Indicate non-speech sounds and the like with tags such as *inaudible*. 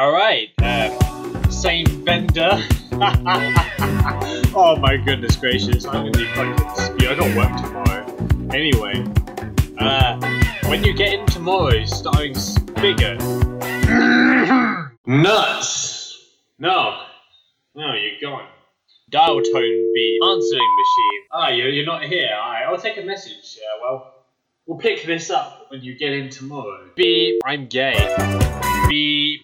Alright, um, uh, same vendor. *laughs* oh my goodness gracious, I'm gonna be fucking spew. I got work tomorrow. Anyway, uh, when you get in tomorrow, starring Spigot. *coughs* Nuts! No. No, you're gone. Dial tone B. Answering machine. Ah, you're, you're not here. Alright, I'll take a message. Uh, well, we'll pick this up when you get in tomorrow. Beep. I'm gay. B.